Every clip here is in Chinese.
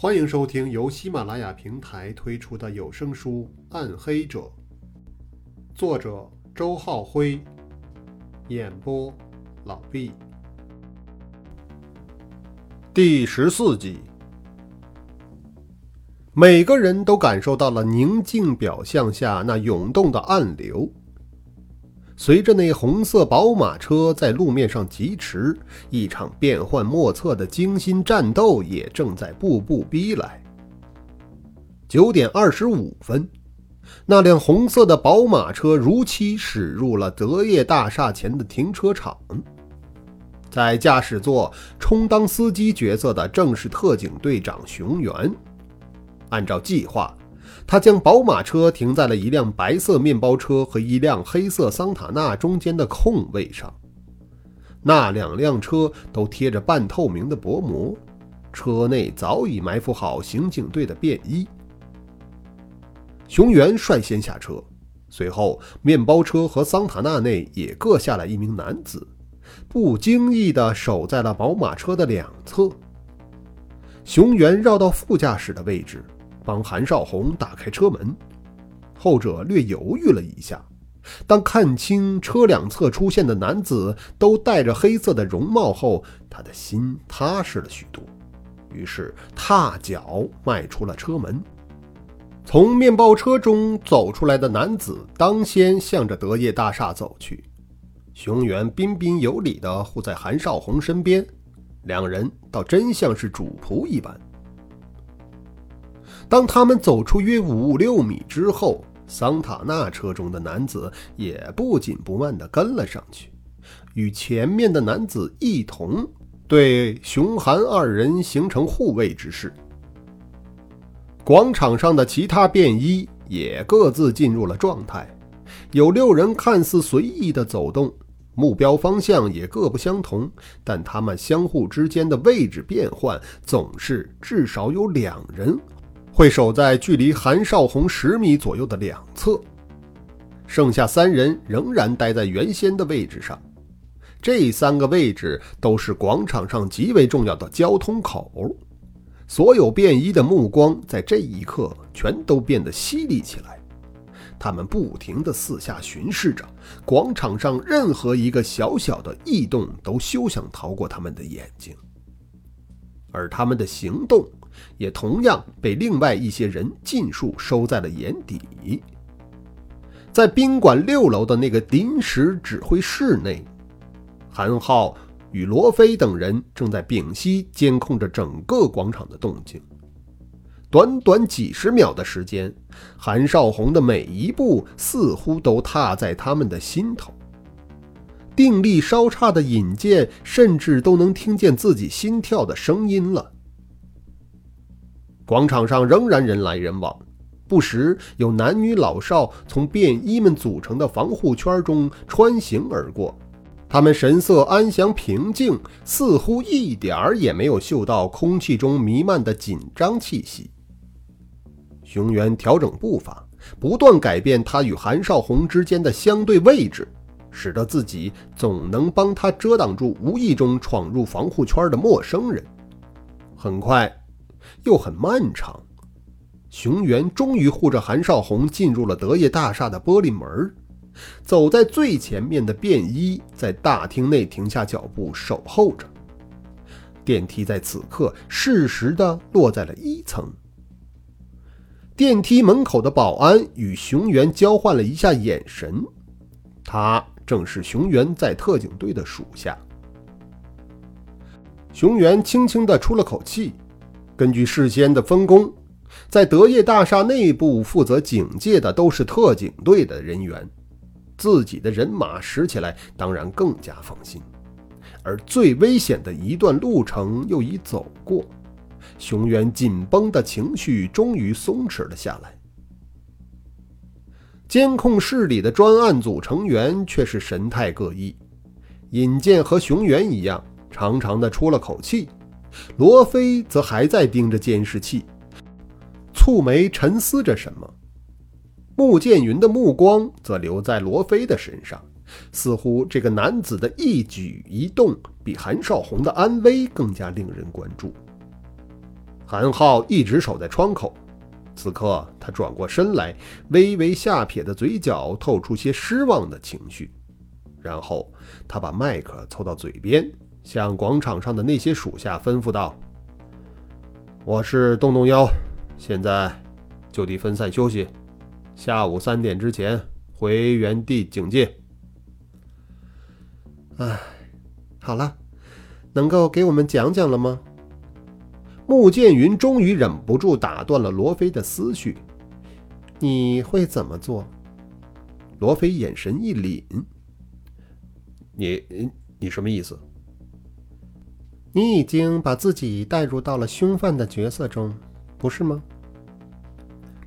欢迎收听由喜马拉雅平台推出的有声书《暗黑者》，作者周浩辉，演播老毕。第十四集，每个人都感受到了宁静表象下那涌动的暗流。随着那红色宝马车在路面上疾驰，一场变幻莫测的惊心战斗也正在步步逼来。九点二十五分，那辆红色的宝马车如期驶入了德业大厦前的停车场。在驾驶座充当司机角色的正是特警队长熊原。按照计划。他将宝马车停在了一辆白色面包车和一辆黑色桑塔纳中间的空位上。那两辆车都贴着半透明的薄膜，车内早已埋伏好刑警队的便衣。熊原率先下车，随后面包车和桑塔纳内也各下来一名男子，不经意地守在了宝马车的两侧。熊原绕到副驾驶的位置。帮韩少红打开车门，后者略犹豫了一下。当看清车两侧出现的男子都戴着黑色的绒帽后，他的心踏实了许多。于是踏脚迈出了车门。从面包车中走出来的男子当先向着德业大厦走去，熊原彬彬有礼地护在韩少红身边，两人倒真像是主仆一般。当他们走出约五六米之后，桑塔纳车中的男子也不紧不慢地跟了上去，与前面的男子一同对熊韩二人形成护卫之势。广场上的其他便衣也各自进入了状态，有六人看似随意的走动，目标方向也各不相同，但他们相互之间的位置变换总是至少有两人。会守在距离韩少红十米左右的两侧，剩下三人仍然待在原先的位置上。这三个位置都是广场上极为重要的交通口。所有便衣的目光在这一刻全都变得犀利起来，他们不停地四下巡视着广场上任何一个小小的异动，都休想逃过他们的眼睛。而他们的行动。也同样被另外一些人尽数收在了眼底。在宾馆六楼的那个临时指挥室内，韩浩与罗非等人正在屏息监控着整个广场的动静。短短几十秒的时间，韩少红的每一步似乎都踏在他们的心头。定力稍差的尹健甚至都能听见自己心跳的声音了。广场上仍然人来人往，不时有男女老少从便衣们组成的防护圈中穿行而过，他们神色安详平静，似乎一点儿也没有嗅到空气中弥漫的紧张气息。熊原调整步伐，不断改变他与韩少红之间的相对位置，使得自己总能帮他遮挡住无意中闯入防护圈的陌生人。很快。又很漫长，熊原终于护着韩少红进入了德业大厦的玻璃门。走在最前面的便衣在大厅内停下脚步，守候着。电梯在此刻适时的落在了一层。电梯门口的保安与熊原交换了一下眼神，他正是熊原在特警队的属下。熊原轻轻的出了口气。根据事先的分工，在德业大厦内部负责警戒的都是特警队的人员，自己的人马使起来当然更加放心。而最危险的一段路程又已走过，熊原紧绷的情绪终于松弛了下来。监控室里的专案组成员却是神态各异，尹健和熊原一样，长长的出了口气。罗非则还在盯着监视器，蹙眉沉思着什么。穆剑云的目光则留在罗非的身上，似乎这个男子的一举一动比韩少红的安危更加令人关注。韩浩一直守在窗口，此刻他转过身来，微微下撇的嘴角透出些失望的情绪，然后他把麦克凑到嘴边，向广场上的那些属下吩咐道：“我是洞洞妖，现在就地分散休息，下午三点之前回原地警戒。”哎，好了，能够给我们讲讲了吗？穆剑云终于忍不住打断了罗非的思绪：“你会怎么做？”罗非眼神一凛：“你，你什么意思？你已经把自己带入到了凶犯的角色中，不是吗？”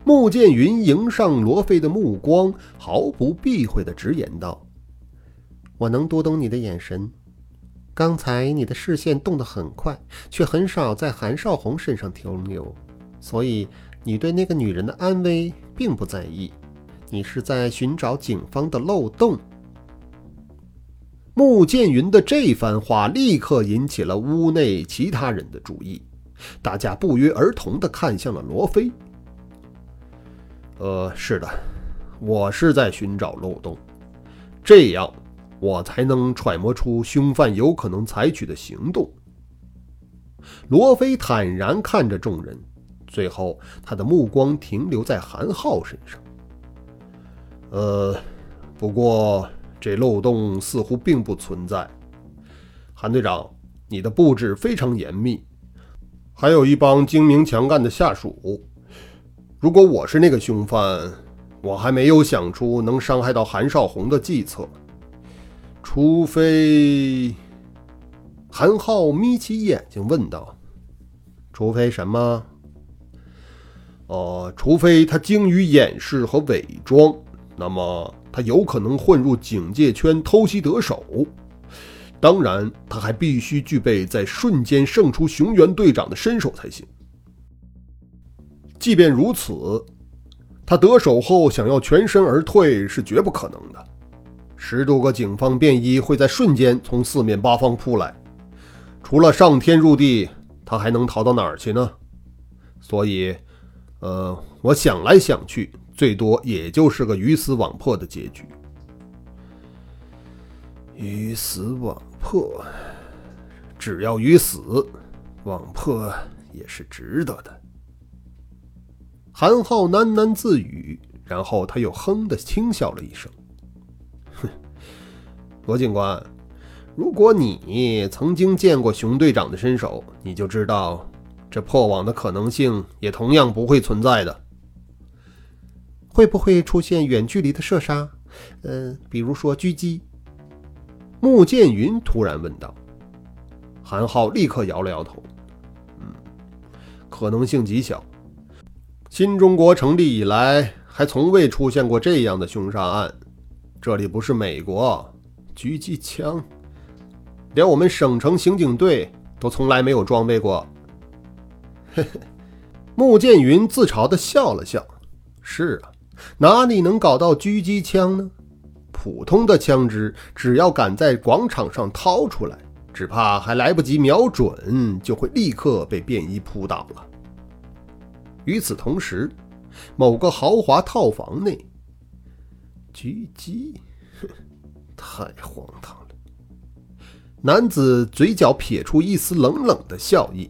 穆剑云迎上罗非的目光，毫不避讳的直言道。我能读懂你的眼神。刚才你的视线动得很快，却很少在韩少红身上停留，所以你对那个女人的安危并不在意。你是在寻找警方的漏洞。穆剑云的这番话立刻引起了屋内其他人的注意，大家不约而同地看向了罗非。呃，是的，我是在寻找漏洞，这样。我才能揣摩出凶犯有可能采取的行动。罗非坦然看着众人，最后他的目光停留在韩浩身上。呃，不过这漏洞似乎并不存在。韩队长，你的布置非常严密，还有一帮精明强干的下属。如果我是那个凶犯，我还没有想出能伤害到韩少红的计策。除非，韩浩眯起眼睛问道：“除非什么？哦，除非他精于掩饰和伪装，那么他有可能混入警戒圈偷袭得手。当然，他还必须具备在瞬间胜出熊原队长的身手才行。即便如此，他得手后想要全身而退是绝不可能的。”十多个警方便衣会在瞬间从四面八方扑来，除了上天入地，他还能逃到哪儿去呢？所以，呃，我想来想去，最多也就是个鱼死网破的结局。鱼死网破，只要鱼死，网破也是值得的。韩浩喃喃自语，然后他又哼的轻笑了一声。哼罗警官，如果你曾经见过熊队长的身手，你就知道这破网的可能性也同样不会存在的。会不会出现远距离的射杀？呃，比如说狙击？穆剑云突然问道。韩浩立刻摇了摇头：“嗯，可能性极小。新中国成立以来，还从未出现过这样的凶杀案。这里不是美国。”狙击枪，连我们省城刑警队都从来没有装备过。嘿嘿，穆剑云自嘲地笑了笑。是啊，哪里能搞到狙击枪呢？普通的枪支，只要敢在广场上掏出来，只怕还来不及瞄准，就会立刻被便衣扑倒了。与此同时，某个豪华套房内，狙击。太荒唐了！男子嘴角撇出一丝冷冷的笑意，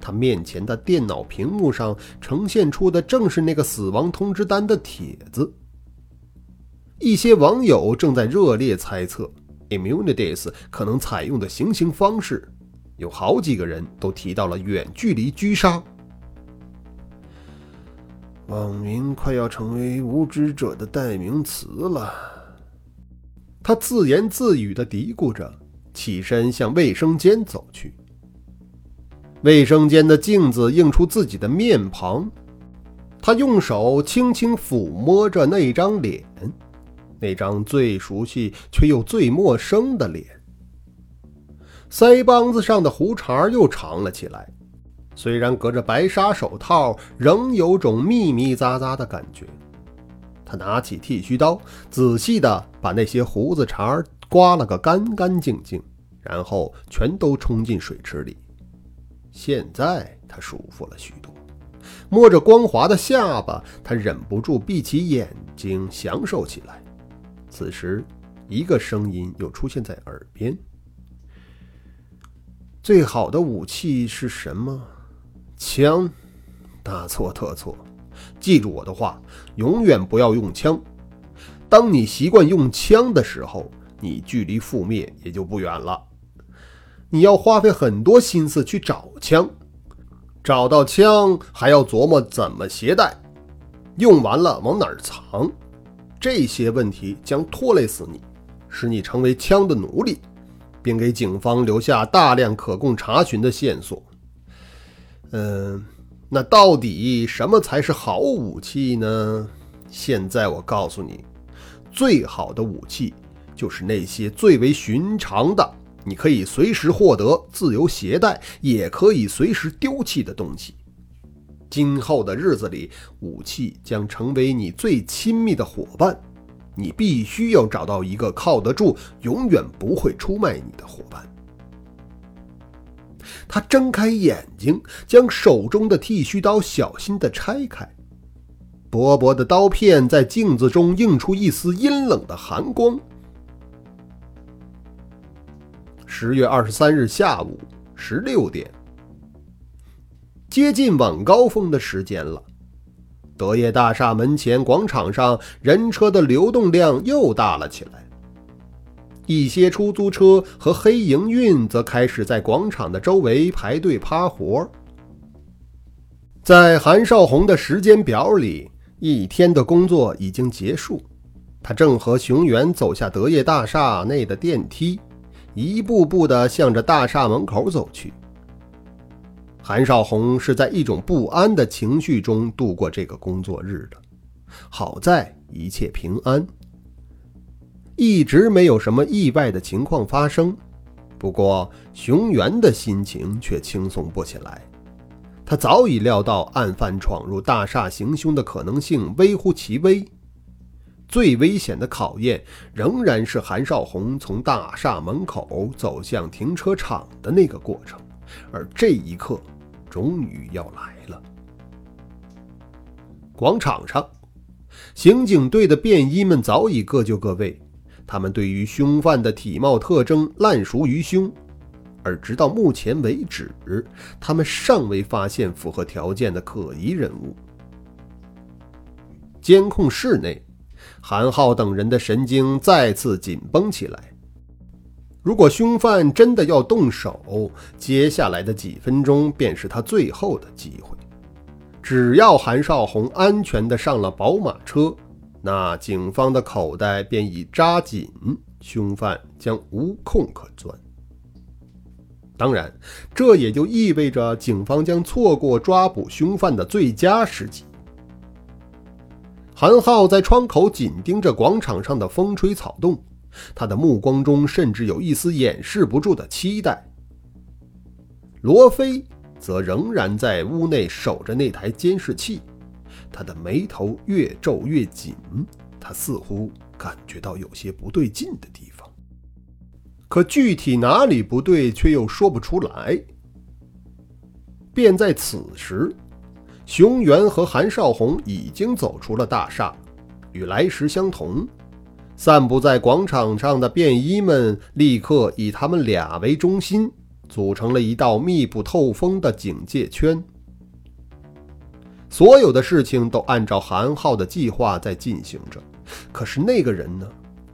他面前的电脑屏幕上呈现出的正是那个死亡通知单的帖子。一些网友正在热烈猜测 Immunities 可能采用的行刑方式，有好几个人都提到了远距离狙杀。网民快要成为无知者的代名词了。他自言自语地嘀咕着，起身向卫生间走去。卫生间的镜子映出自己的面庞，他用手轻轻抚摸着那张脸，那张最熟悉却又最陌生的脸。腮帮子上的胡茬又长了起来，虽然隔着白纱手套，仍有种密密匝匝的感觉。他拿起剃须刀，仔细地把那些胡子茬刮了个干干净净，然后全都冲进水池里。现在他舒服了许多，摸着光滑的下巴，他忍不住闭起眼睛享受起来。此时，一个声音又出现在耳边：“最好的武器是什么？枪？大错特错！记住我的话，永远不要用枪。当你习惯用枪的时候，你距离覆灭也就不远了。”你要花费很多心思去找枪，找到枪还要琢磨怎么携带，用完了往哪儿藏，这些问题将拖累死你，使你成为枪的奴隶，并给警方留下大量可供查询的线索。嗯，那到底什么才是好武器呢？现在我告诉你，最好的武器就是那些最为寻常的。你可以随时获得、自由携带，也可以随时丢弃的东西。今后的日子里，武器将成为你最亲密的伙伴。你必须要找到一个靠得住、永远不会出卖你的伙伴。他睁开眼睛，将手中的剃须刀小心地拆开，薄薄的刀片在镜子中映出一丝阴冷的寒光。十月二十三日下午十六点，接近晚高峰的时间了。德业大厦门前广场上人车的流动量又大了起来。一些出租车和黑营运则开始在广场的周围排队趴活。在韩少红的时间表里，一天的工作已经结束。他正和熊原走下德业大厦内的电梯。一步步地向着大厦门口走去。韩少红是在一种不安的情绪中度过这个工作日的。好在一切平安，一直没有什么意外的情况发生。不过，熊原的心情却轻松不起来。他早已料到案犯闯入大厦行凶的可能性微乎其微。最危险的考验仍然是韩少红从大厦门口走向停车场的那个过程，而这一刻终于要来了。广场上，刑警队的便衣们早已各就各位，他们对于凶犯的体貌特征烂熟于胸，而直到目前为止，他们尚未发现符合条件的可疑人物。监控室内。韩浩等人的神经再次紧绷起来。如果凶犯真的要动手，接下来的几分钟便是他最后的机会。只要韩少红安全地上了宝马车，那警方的口袋便已扎紧，凶犯将无空可钻。当然，这也就意味着警方将错过抓捕凶犯的最佳时机。韩浩在窗口紧盯着广场上的风吹草动，他的目光中甚至有一丝掩饰不住的期待。罗非则仍然在屋内守着那台监视器，他的眉头越皱越紧，他似乎感觉到有些不对劲的地方，可具体哪里不对却又说不出来。便在此时。熊原和韩少红已经走出了大厦，与来时相同。散布在广场上的便衣们立刻以他们俩为中心，组成了一道密不透风的警戒圈。所有的事情都按照韩浩的计划在进行着。可是那个人呢？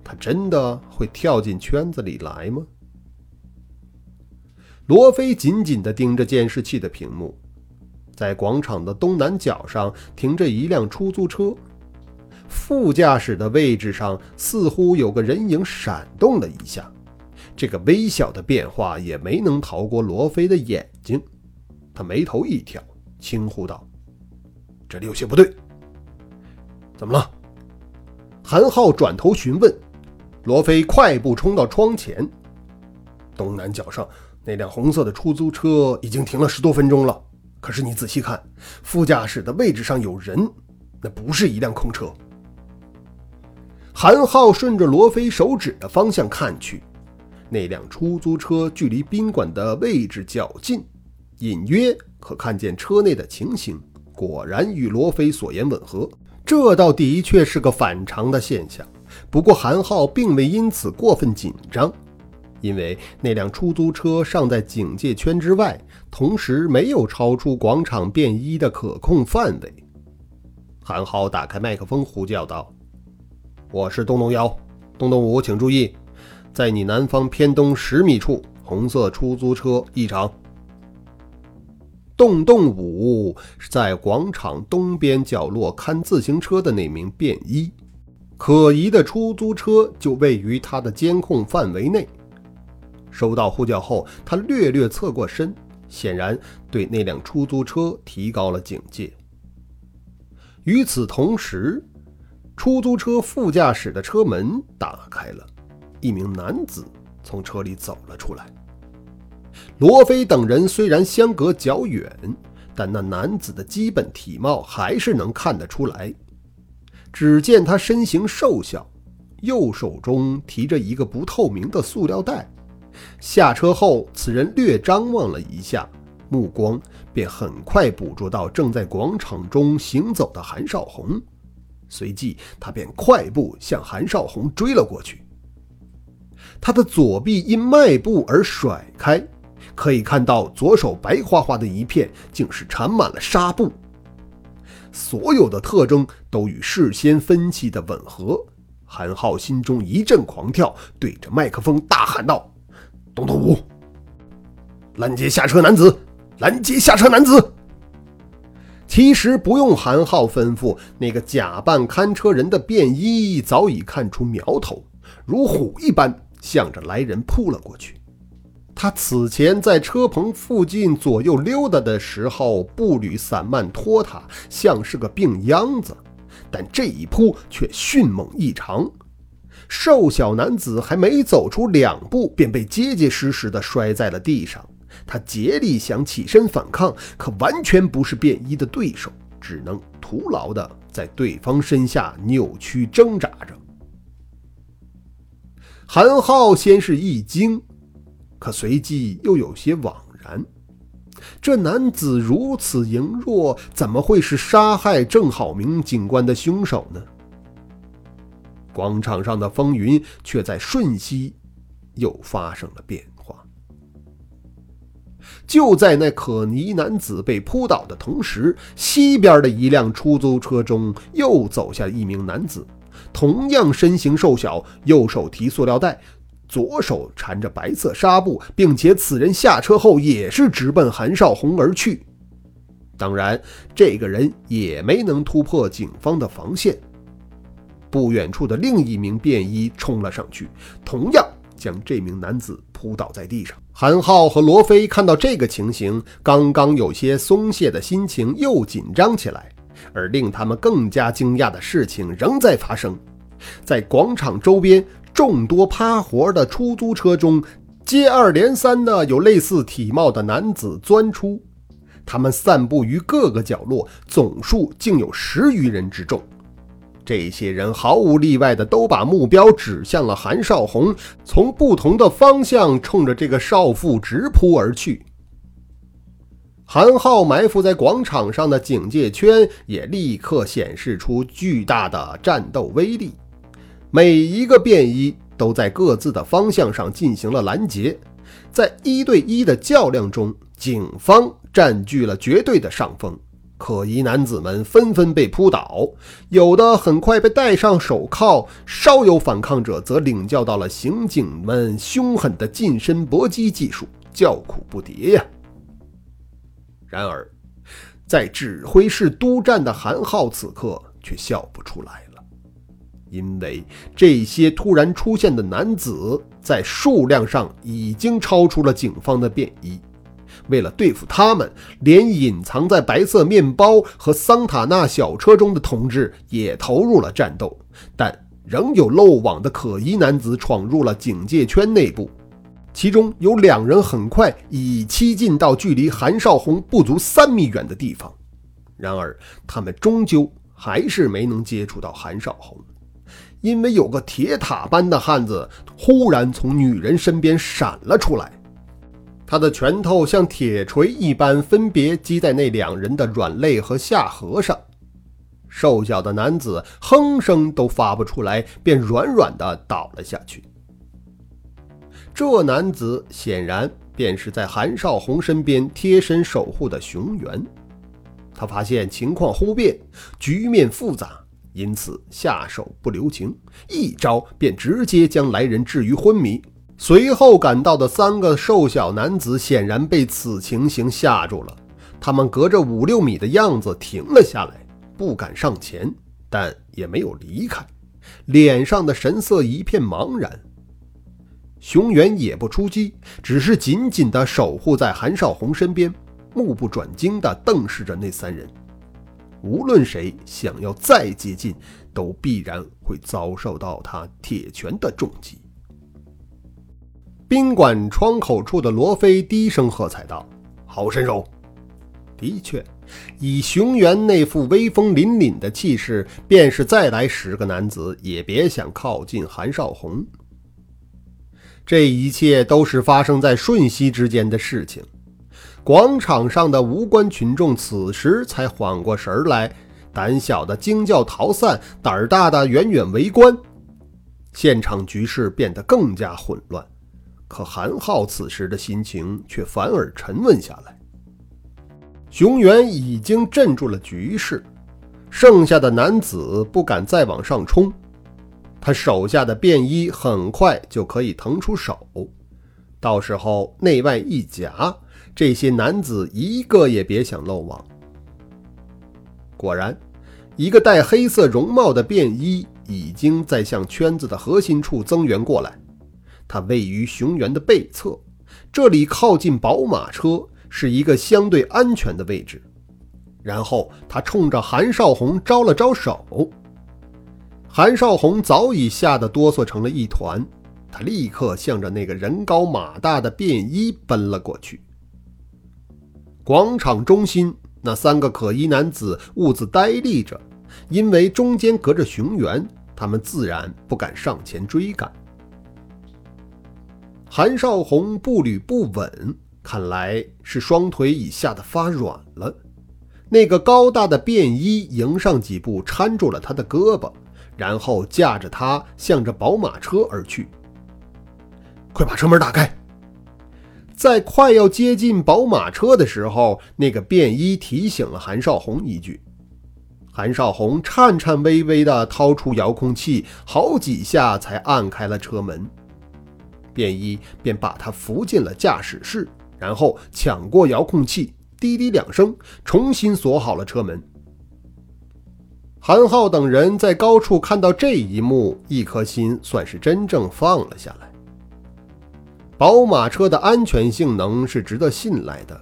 他真的会跳进圈子里来吗？罗非紧紧地盯着监视器的屏幕。在广场的东南角上停着一辆出租车，副驾驶的位置上似乎有个人影闪动了一下。这个微小的变化也没能逃过罗非的眼睛，他眉头一挑，轻呼道：“这里有些不对，怎么了？”韩浩转头询问。罗非快步冲到窗前，东南角上那辆红色的出租车已经停了十多分钟了。可是你仔细看，副驾驶的位置上有人，那不是一辆空车。韩浩顺着罗非手指的方向看去，那辆出租车距离宾馆的位置较近，隐约可看见车内的情形，果然与罗非所言吻合。这倒的确是个反常的现象。不过韩浩并未因此过分紧张，因为那辆出租车尚在警戒圈之外，同时没有超出广场便衣的可控范围。韩浩打开麦克风，呼叫道：“我是东东幺，东东五，请注意，在你南方偏东十米处，红色出租车异常。”洞洞五是在广场东边角落看自行车的那名便衣，可疑的出租车就位于他的监控范围内。收到呼叫后，他略略侧过身，显然对那辆出租车提高了警戒。与此同时，出租车副驾驶的车门打开了，一名男子从车里走了出来。罗非等人虽然相隔较远，但那男子的基本体貌还是能看得出来。只见他身形瘦小，右手中提着一个不透明的塑料袋。下车后，此人略张望了一下，目光便很快捕捉到正在广场中行走的韩少红，随即他便快步向韩少红追了过去。他的左臂因迈步而甩开。可以看到，左手白花花的一片，竟是缠满了纱布。所有的特征都与事先分析的吻合。韩浩心中一阵狂跳，对着麦克风大喊道：“东东五，拦截下车男子！拦截下车男子！”其实不用韩浩吩咐，那个假扮看车人的便衣早已看出苗头，如虎一般向着来人扑了过去。他此前在车棚附近左右溜达的时候，步履散漫拖沓，像是个病秧子。但这一扑却迅猛异常，瘦小男子还没走出两步，便被结结实实地摔在了地上。他竭力想起身反抗，可完全不是便衣的对手，只能徒劳地在对方身下扭曲挣扎着。韩浩先是一惊。可随即又有些惘然，这男子如此羸弱，怎么会是杀害郑好明警官的凶手呢？广场上的风云却在瞬息又发生了变化。就在那可疑男子被扑倒的同时，西边的一辆出租车中又走下一名男子，同样身形瘦小，右手提塑料袋。左手缠着白色纱布，并且此人下车后也是直奔韩少红而去。当然，这个人也没能突破警方的防线。不远处的另一名便衣冲了上去，同样将这名男子扑倒在地上。韩浩和罗非看到这个情形，刚刚有些松懈的心情又紧张起来。而令他们更加惊讶的事情仍在发生，在广场周边。众多趴活的出租车中，接二连三的有类似体貌的男子钻出，他们散布于各个角落，总数竟有十余人之众。这些人毫无例外的都把目标指向了韩少红，从不同的方向冲着这个少妇直扑而去。韩浩埋伏在广场上的警戒圈也立刻显示出巨大的战斗威力。每一个便衣都在各自的方向上进行了拦截，在一对一的较量中，警方占据了绝对的上风。可疑男子们纷纷被扑倒，有的很快被戴上手铐，稍有反抗者则领教到了刑警们凶狠的近身搏击技术，叫苦不迭呀。然而，在指挥室督战的韩浩此刻却笑不出来了。因为这些突然出现的男子在数量上已经超出了警方的便衣，为了对付他们，连隐藏在白色面包和桑塔纳小车中的同志也投入了战斗，但仍有漏网的可疑男子闯入了警戒圈内部，其中有两人很快已栖近到距离韩少红不足三米远的地方，然而他们终究还是没能接触到韩少红。因为有个铁塔般的汉子忽然从女人身边闪了出来，他的拳头像铁锤一般，分别击在那两人的软肋和下颌上。瘦小的男子哼声都发不出来，便软软的倒了下去。这男子显然便是在韩少红身边贴身守护的熊原。他发现情况忽变，局面复杂，因此下手不留情，一招便直接将来人置于昏迷。随后赶到的三个瘦小男子显然被此情形吓住了，他们隔着五六米的样子停了下来。不敢上前，但也没有离开，脸上的神色一片茫然。熊原也不出击，只是紧紧地守护在韩少红身边，目不转睛地瞪视着那三人。无论谁想要再接近，都必然会遭受到他铁拳的重击。宾馆窗口处的罗非低声喝彩道：“好身手！”的确。以熊原那副威风凛凛的气势，便是再来十个男子，也别想靠近韩少红。这一切都是发生在瞬息之间的事情。广场上的无关群众此时才缓过神来，胆小的惊叫逃散，胆儿大的远远围观。现场局势变得更加混乱，可韩浩此时的心情却反而沉稳下来。熊原已经镇住了局势，剩下的男子不敢再往上冲。他手下的便衣很快就可以腾出手，到时候内外一夹，这些男子一个也别想漏网。果然，一个戴黑色绒帽的便衣已经在向圈子的核心处增援过来。他位于熊原的背侧，这里靠近宝马车。是一个相对安全的位置，然后他冲着韩少红招了招手。韩少红早已吓得哆嗦成了一团，他立刻向着那个人高马大的便衣奔了过去。广场中心那三个可疑男子兀自呆立着，因为中间隔着熊原，他们自然不敢上前追赶。韩少红步履不稳。看来是双腿已吓得发软了。那个高大的便衣迎上几步，搀住了他的胳膊，然后架着他向着宝马车而去。快把车门打开！在快要接近宝马车的时候，那个便衣提醒了韩少红一句。韩少红颤颤巍巍地掏出遥控器，好几下才按开了车门。便衣便把他扶进了驾驶室。然后抢过遥控器，滴滴两声，重新锁好了车门。韩浩等人在高处看到这一幕，一颗心算是真正放了下来。宝马车的安全性能是值得信赖的，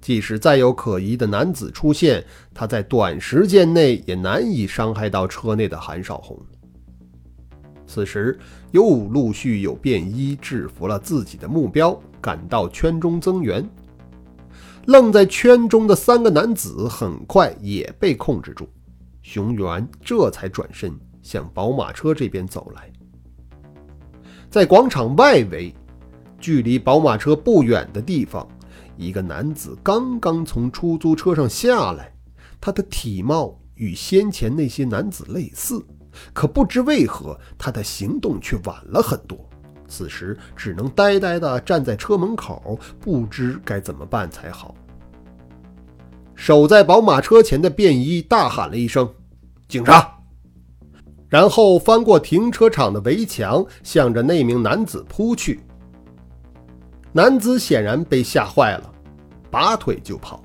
即使再有可疑的男子出现，他在短时间内也难以伤害到车内的韩少红。此时又陆续有便衣制服了自己的目标。赶到圈中增援，愣在圈中的三个男子很快也被控制住。熊原这才转身向宝马车这边走来。在广场外围，距离宝马车不远的地方，一个男子刚刚从出租车上下来，他的体貌与先前那些男子类似，可不知为何他的行动却晚了很多。此时只能呆呆地站在车门口，不知该怎么办才好。守在宝马车前的便衣大喊了一声：“警察！”然后翻过停车场的围墙，向着那名男子扑去。男子显然被吓坏了，拔腿就跑。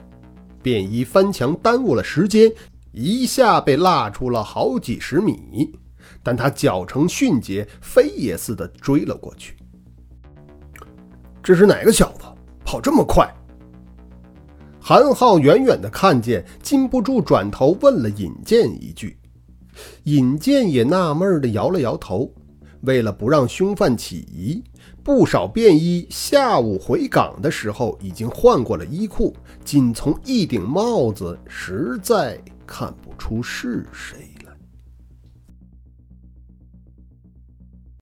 便衣翻墙耽误了时间，一下被落出了好几十米。但他脚程迅捷，飞也似的追了过去。这是哪个小子跑这么快？韩浩远远的看见，禁不住转头问了尹健一句。尹健也纳闷的摇了摇头。为了不让凶犯起疑，不少便衣下午回岗的时候已经换过了衣裤，仅从一顶帽子，实在看不出是谁。